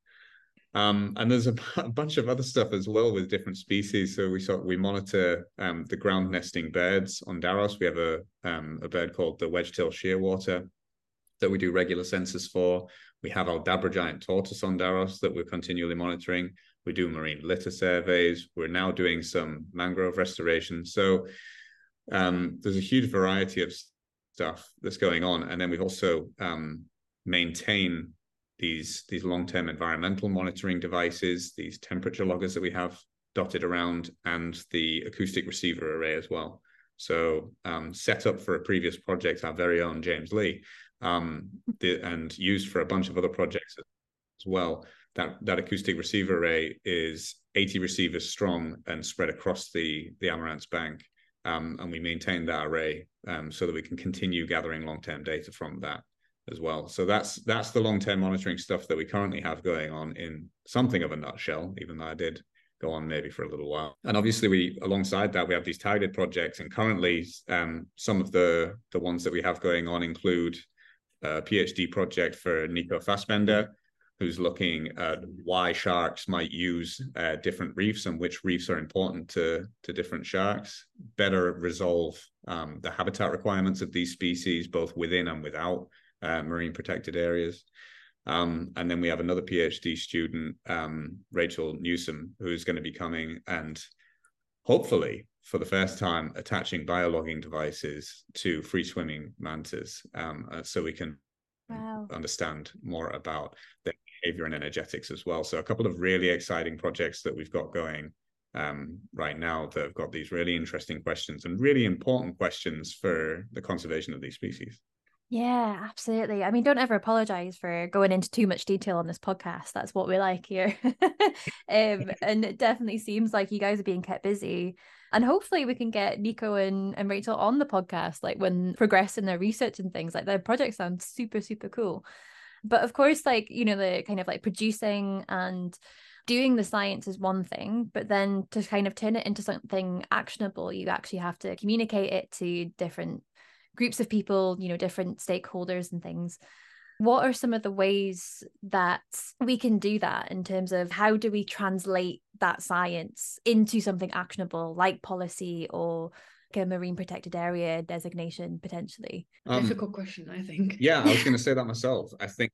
Um, and there's a, bunch of other stuff as well with different species. So we saw we monitor um, the ground nesting birds on D'Arros. We have a um, a bird called the wedge-tailed shearwater that we do regular census for. We have our Aldabra giant tortoise on D'Arros that we're continually monitoring. We do marine litter surveys. We're now doing some mangrove restoration. So um, there's a huge variety of stuff that's going on. And then we've also um, maintain these these long-term environmental monitoring devices, these temperature loggers that we have dotted around, and the acoustic receiver array as well. So um, set up for a previous project, our very own James Lea, um, the, and used for a bunch of other projects as well. That that acoustic receiver array is 80 receivers strong and spread across the the Amirantes bank. Um, and we maintain that array um, so that we can continue gathering long-term data from that as well. So that's that's the long-term monitoring stuff that we currently have going on in something of a nutshell, even though I did go on maybe for a little while. And obviously we alongside that we have these targeted projects and currently um, some of the the ones that we have going on include a PhD project for Nico Fassbender, who's looking at why sharks might use uh, different reefs and which reefs are important to, to different sharks, better resolve um, the habitat requirements of these species, both within and without uh, marine protected areas. Um, and then we have another PhD student, um, Rachel Newsom, who's going to be coming and hopefully for the first time attaching biologging devices to free swimming mantas um, uh, so we can wow. understand more about their behavior and energetics as well. So a couple of really exciting projects that we've got going um, right now that have got these really interesting questions and really important questions for the conservation of these species. Yeah, absolutely. I mean, don't ever apologize for going into too much detail on this podcast. That's what we like here. um, and it definitely seems like you guys are being kept busy. And hopefully we can get Nico and, and Rachel on the podcast, like when progressing their research and things like their project sounds super, super cool. But of course, like, you know, the kind of like producing and doing the science is one thing, but then to kind of turn it into something actionable, you actually have to communicate it to different groups of people, you know, different stakeholders and things. What are some of the ways that we can do that in terms of how do we translate that science into something actionable like policy or a marine protected area designation potentially? Um, Difficult question, I think. Yeah, I was going to say that myself. I think,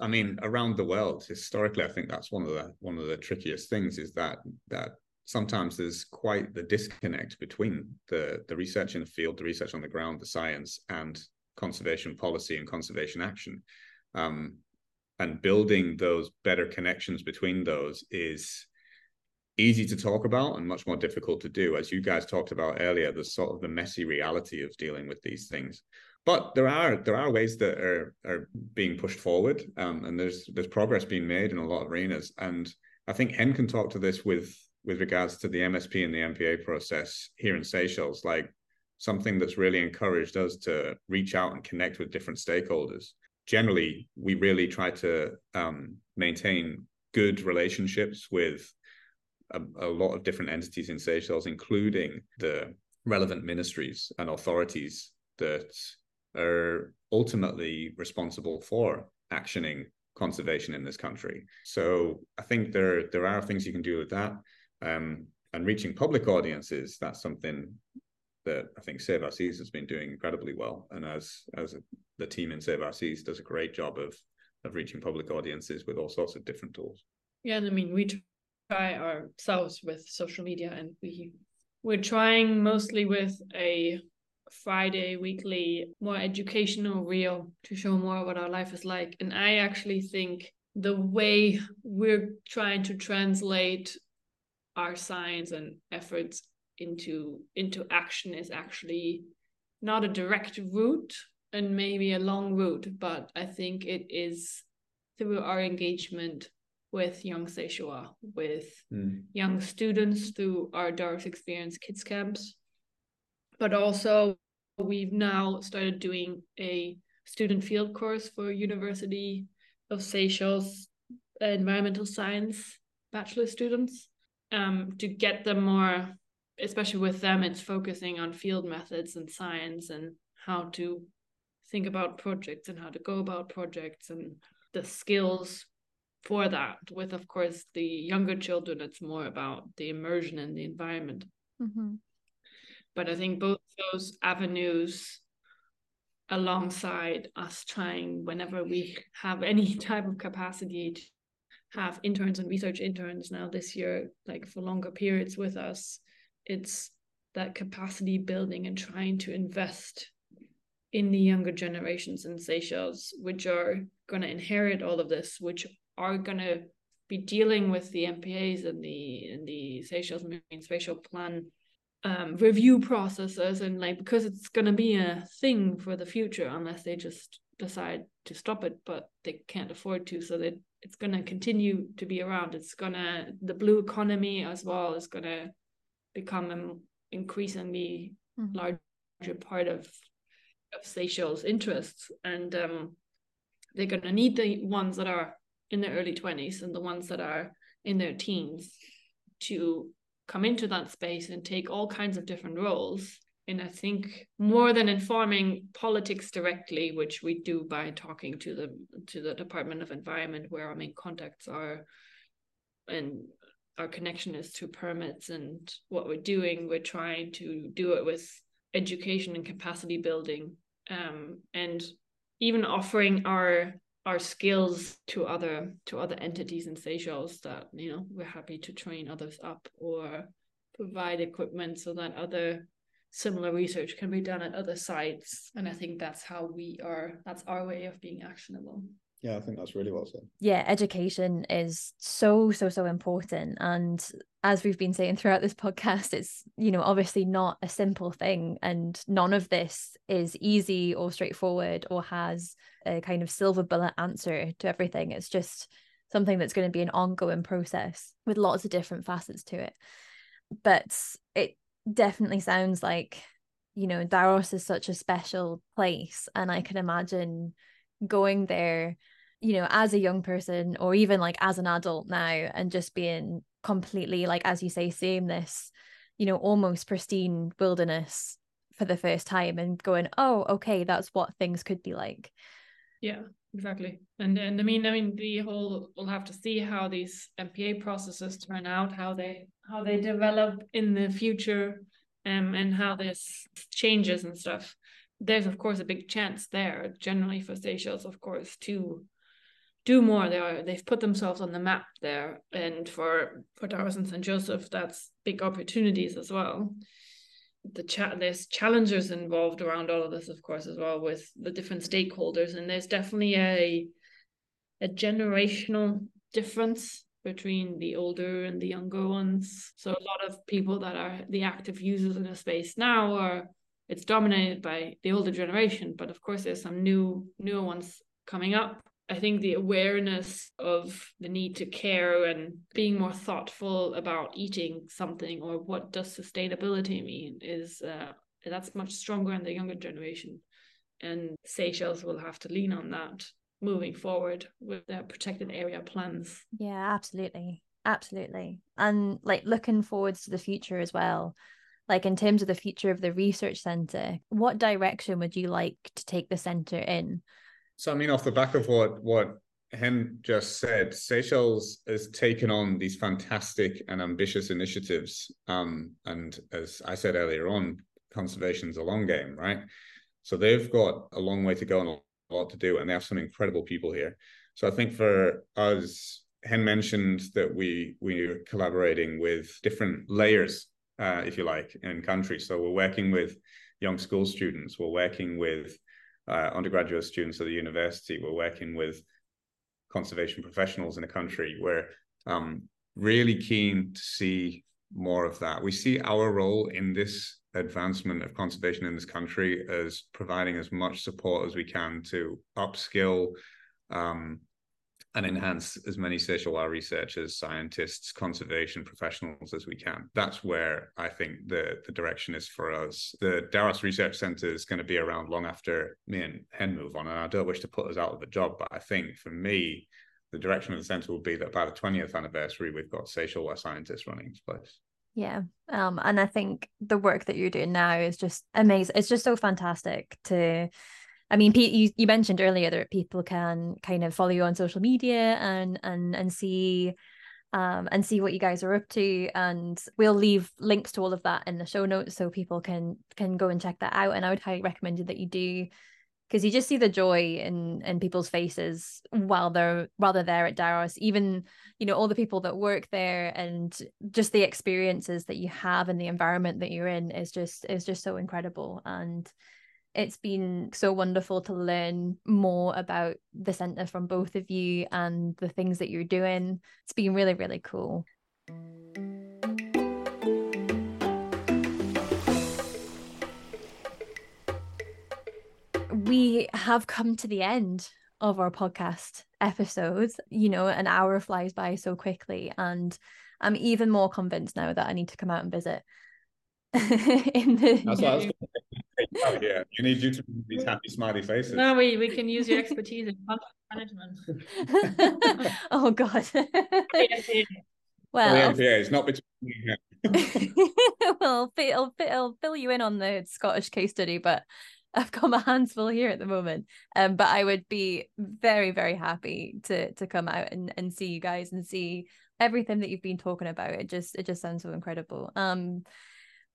I mean, around the world historically, I think that's one of the one of the trickiest things is that that sometimes there's quite the disconnect between the the research in the field, the research on the ground, the science, and conservation policy and conservation action. Um, and building those better connections between those is easy to talk about and much more difficult to do. As you guys talked about earlier, the sort of the messy reality of dealing with these things. But there are there are ways that are are being pushed forward, um, and there's there's progress being made in a lot of arenas. And I think Hen can talk to this with with regards to the MSP and the MPA process here in Seychelles, like something that's really encouraged us to reach out and connect with different stakeholders. Generally, we really try to um, maintain good relationships with a, a, lot of different entities in Seychelles, including the relevant ministries and authorities that are ultimately responsible for actioning conservation in this country. So I think there there are things you can do with that. Um, and reaching public audiences, that's something that I think Save Our Seas has been doing incredibly well. And as as the team in Save Our Seas does a great job of of reaching public audiences with all sorts of different tools. Yeah, and I mean we try ourselves with social media and we we're trying mostly with a Friday weekly more educational reel to show more what our life is like. And I actually think the way we're trying to translate our science and efforts into into action is actually not a direct route and maybe a long route, but I think it is through our engagement with young Seychellois, with mm. young students through our D'Arros Experience Kids Camps. But also, we've now started doing a student field course for University of Seychelles environmental science bachelor students um, to get them more, especially with them, it's focusing on field methods and science and how to think about projects and how to go about projects and the skills for that with of course the younger children it's more about the immersion in the environment mm-hmm. but i think both those avenues alongside us trying whenever we have any type of capacity to have interns and research interns now this year like for longer periods with us it's that capacity building and trying to invest in the younger generations in Seychelles, which are going to inherit all of this, which are going to be dealing with the MPAs and the and the Seychelles Marine Spatial Plan um, review processes, and like because it's going to be a thing for the future, unless they just decide to stop it, but they can't afford to, so that it's going to continue to be around. It's gonna the blue economy as well is going to become an increasingly mm-hmm. larger part of of Seychelles' interests, and um, they're going to need the ones that are in their early 20s and the ones that are in their teens to come into that space and take all kinds of different roles. And I think more than informing politics directly, which we do by talking to the to the Department of Environment, where our main contacts are, and our connection is to permits and what we're doing. We're trying to do it with education and capacity building um, and even offering our our skills to other to other entities in Seychelles that you know we're happy to train others up or provide equipment so that other similar research can be done at other sites. And i think that's how we are that's our way of being actionable yeah i think that's really well said. Yeah education is so so so important. And as we've been saying throughout this podcast it's you know obviously not a simple thing. And none of this is easy or straightforward or has a kind of silver bullet answer to everything. It's just something that's going to be an ongoing process with lots of different facets to it. But it definitely sounds like you know D'Arros is such a special place. And I can imagine going there you know as a young person or even like as an adult now and just being completely like as you say seeing this you know almost pristine wilderness for the first time and going oh okay that's what things could be like. Yeah exactly. And and i mean i mean the whole we'll have to see how these mpa processes turn out how they how they develop in the future um and how this changes and stuff. There's of course a big chance there generally for Seychelles of course to do more. They are they've put themselves on the map there, and for for D'Arros and St Joseph, that's big opportunities as well. The chat there's challengers involved around all of this, of course, as well with the different stakeholders, and there's definitely a a generational difference between the older and the younger ones. So a lot of people that are the active users in the space now are it's dominated by the older generation, but of course there's some new newer ones coming up I think the awareness of the need to care and being more thoughtful about eating something or what does sustainability mean is uh, that's much stronger in the younger generation. And Seychelles will have to lean on that moving forward with their protected area plans. Yeah, absolutely. Absolutely. And like looking forwards to the future as well. Like in terms of the future of the research center, what direction would you like to take the center in? So I mean, off the back of what what Hen just said, Seychelles has taken on these fantastic and ambitious initiatives. Um, and as I said earlier on, conservation's a long game, right? So they've got a long way to go and a lot to do, and they have some incredible people here. So I think for us, Hen mentioned that we we're collaborating with different layers, uh, if you like, in countries. So we're working with young school students, we're working with uh, undergraduate students at the university. We're working with conservation professionals in the country. We're um, really keen to see more of that. We see our role in this advancement of conservation in this country as providing as much support as we can to upskill um, and enhance as many social Seychellois researchers, scientists, conservation professionals as we can. That's where I think the, the direction is for us. The D'Arros Research Centre is going to be around long after me and Hen move on, and I don't wish to put us out of a job, but I think for me, the direction of the centre will be that by the 20th anniversary, we've got social Seychellois scientists running this place. Yeah. Um, and I think the work that you're doing now is just amazing. It's just so fantastic to I mean, Pete, you, you mentioned earlier that people can kind of follow you on social media and and and see um, and see what you guys are up to. And we'll leave links to all of that in the show notes so people can can go and check that out. And I would highly recommend that you do because you just see the joy in in people's faces while they're while they're there at D'Arros. Even you know all the people that work there and just the experiences that you have and the environment that you're in is just is just so incredible and it's been so wonderful to learn more about the centre from both of you and the things that you're doing. It's been really, really cool. We have come to the end of our podcast episodes. You know, an hour flies by so quickly, and I'm even more convinced now that I need to come out and visit. in the That's what I was oh, yeah, you need you to these happy smiley faces. No, we, we can use your expertise in content management. oh God. well, yeah, it's not between. well, I'll, I'll fill you in on the Scottish case study, but I've got my hands full here at the moment. Um, but I would be very, very happy to to come out and, and see you guys and see everything that you've been talking about. It just it just sounds so incredible. Um,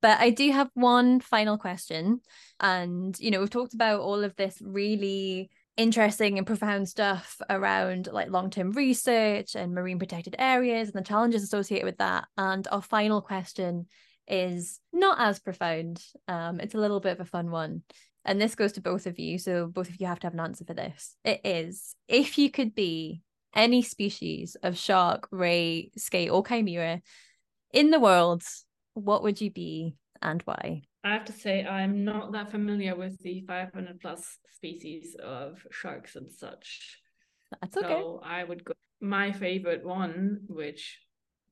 but I do have one final question. And, you know, we've talked about all of this really interesting and profound stuff around like long-term research and marine protected areas and the challenges associated with that. And our final question is not as profound. Um, it's a little bit of a fun one. And this goes to both of you. So both of you have to have an answer for this. It is if you could be any species of shark, ray, skate, or chimera in the world, what would you be and why? I have to say, I'm not that familiar with the 500 plus species of sharks and such. That's okay. So I would go. My favorite one, which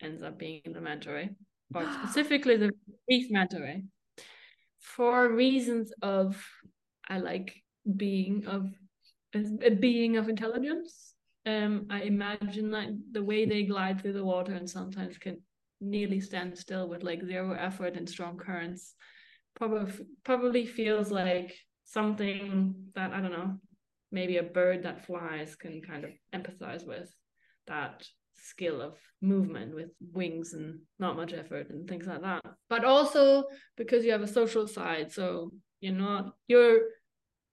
ends up being the manta ray, but specifically the reef manta ray, for reasons of I like being of a being of intelligence. Um, I imagine that the way they glide through the water and sometimes can nearly stand still with like zero effort and strong currents probably probably feels like something that I don't know, maybe a bird that flies can kind of empathize with that skill of movement with wings and not much effort and things like that. But also because you have a social side, so you're not you're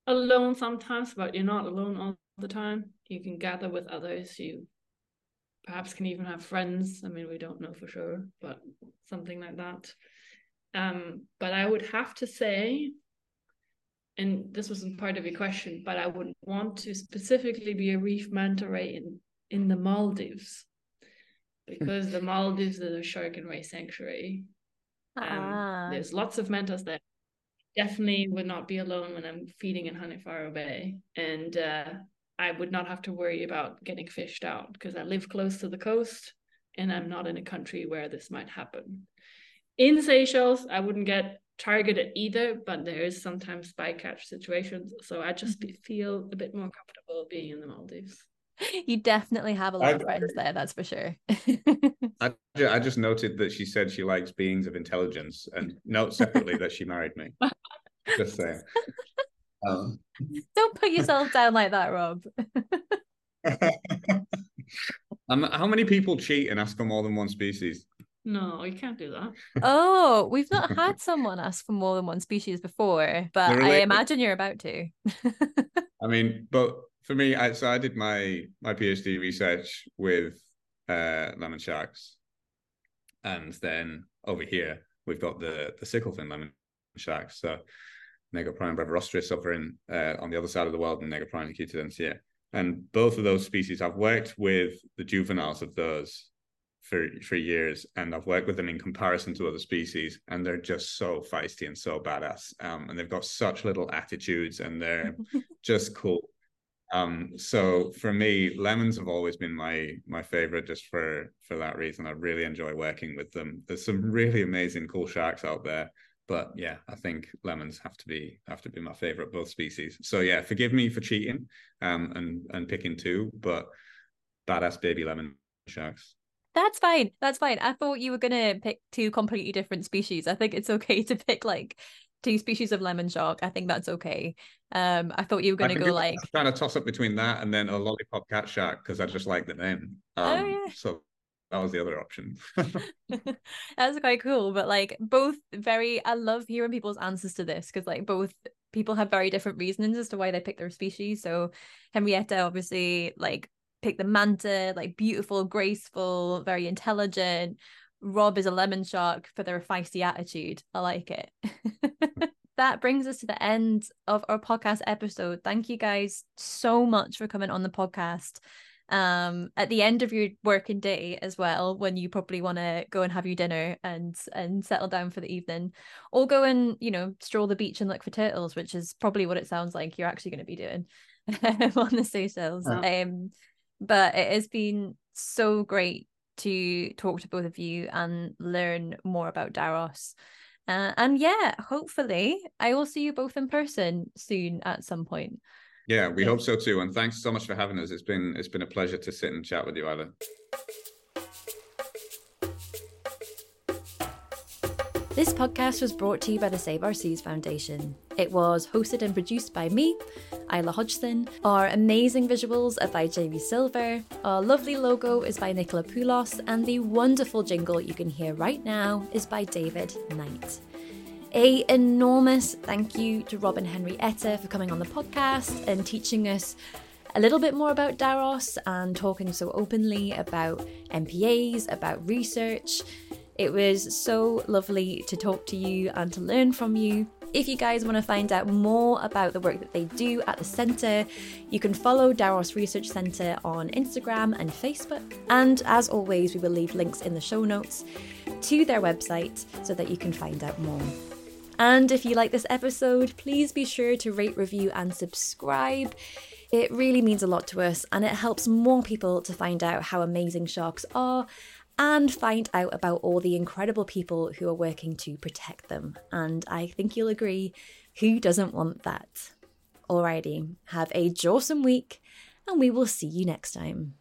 alone sometimes, but you're not alone all the time. You can gather with others. You perhaps can even have friends. I mean, we don't know for sure, but something like that. Um, but I would have to say, and this wasn't part of your question, but I would want to specifically be a reef manta ray in, in the Maldives because the Maldives is a shark and ray sanctuary. Um, ah. There's lots of mantas there. Definitely would not be alone when I'm feeding in Hanifaru Bay. And uh, I would not have to worry about getting fished out because I live close to the coast and I'm not in a country where this might happen. In Seychelles, I wouldn't get targeted either, but there is sometimes bycatch situations. So I just mm-hmm. feel a bit more comfortable being in the Maldives. You definitely have a lot I, of friends there, that's for sure. I, I just noted that she said she likes beings of intelligence and note separately that she married me. Just saying. Um, Don't put yourself down like that, Rob. um, how many people cheat and ask for more than one species? No, you can't do that. Oh, we've not had someone ask for more than one species before, but I imagine you're about to. I mean, but for me, I, so I did my my PhD research with uh, lemon sharks, and then over here we've got the the sicklefin lemon sharks. So Negaprion brevirostris over in uh, on the other side of the world and Negaprion acutidens. And both of those species, I've worked with the juveniles of those for for years, and I've worked with them in comparison to other species, and they're just so feisty and so badass. Um, and they've got such little attitudes, and they're just cool. Um, so for me, lemons have always been my my favorite, just for for that reason. I really enjoy working with them. There's some really amazing, cool sharks out there, but yeah, I think lemons have to be have to be my favorite both species. So yeah, forgive me for cheating, um, and and picking two, but badass baby lemon sharks. That's fine. That's fine. I thought you were gonna pick two completely different species. I think it's okay to pick like two species of lemon shark. I think that's okay. Um, I thought you were going to go like trying to toss up between that and then a lollipop cat shark because I just like the name. Oh, um, oh, yeah. So that was the other option. that's quite cool. But like both very, I love hearing people's answers to this because like both people have very different reasons as to why they pick their species. So Henriette obviously like picked the manta, like beautiful, graceful, very intelligent. Rob is a lemon shark for their feisty attitude. I like it. that brings us to the end of our podcast episode. Thank you guys so much for coming on the podcast. Um, at the end of your working day as well, when you probably want to go and have your dinner and and settle down for the evening, or go and you know stroll the beach and look for turtles, which is probably what it sounds like you're actually going to be doing on the Seychelles. Yeah. Um, but it has been so great to talk to both of you and learn more about D'Arros. Uh, and yeah, hopefully I will see you both in person soon at some point. Yeah, we yeah. hope so too. And thanks so much for having us. It's been it's been a pleasure to sit and chat with you, Isla. This podcast was brought to you by the Save Our Seas Foundation. It was hosted and produced by me, Isla Hodgson. Our amazing visuals are by Jamie Silver. Our lovely logo is by Nicola Poulos, and the wonderful jingle you can hear right now is by David Knight. A enormous thank you to Rob and Henriette for coming on the podcast and teaching us a little bit more about D'Arros and talking so openly about MPAs, about research. It was so lovely to talk to you and to learn from you. If you guys want to find out more about the work that they do at the centre, you can follow D'Arros Research Centre on Instagram and Facebook. And as always, we will leave links in the show notes to their website so that you can find out more. And if you like this episode, please be sure to rate, review, and subscribe. It really means a lot to us and it helps more people to find out how amazing sharks are and find out about all the incredible people who are working to protect them. And I think you'll agree who doesn't want that? Alrighty, have a jawsome week, and we will see you next time.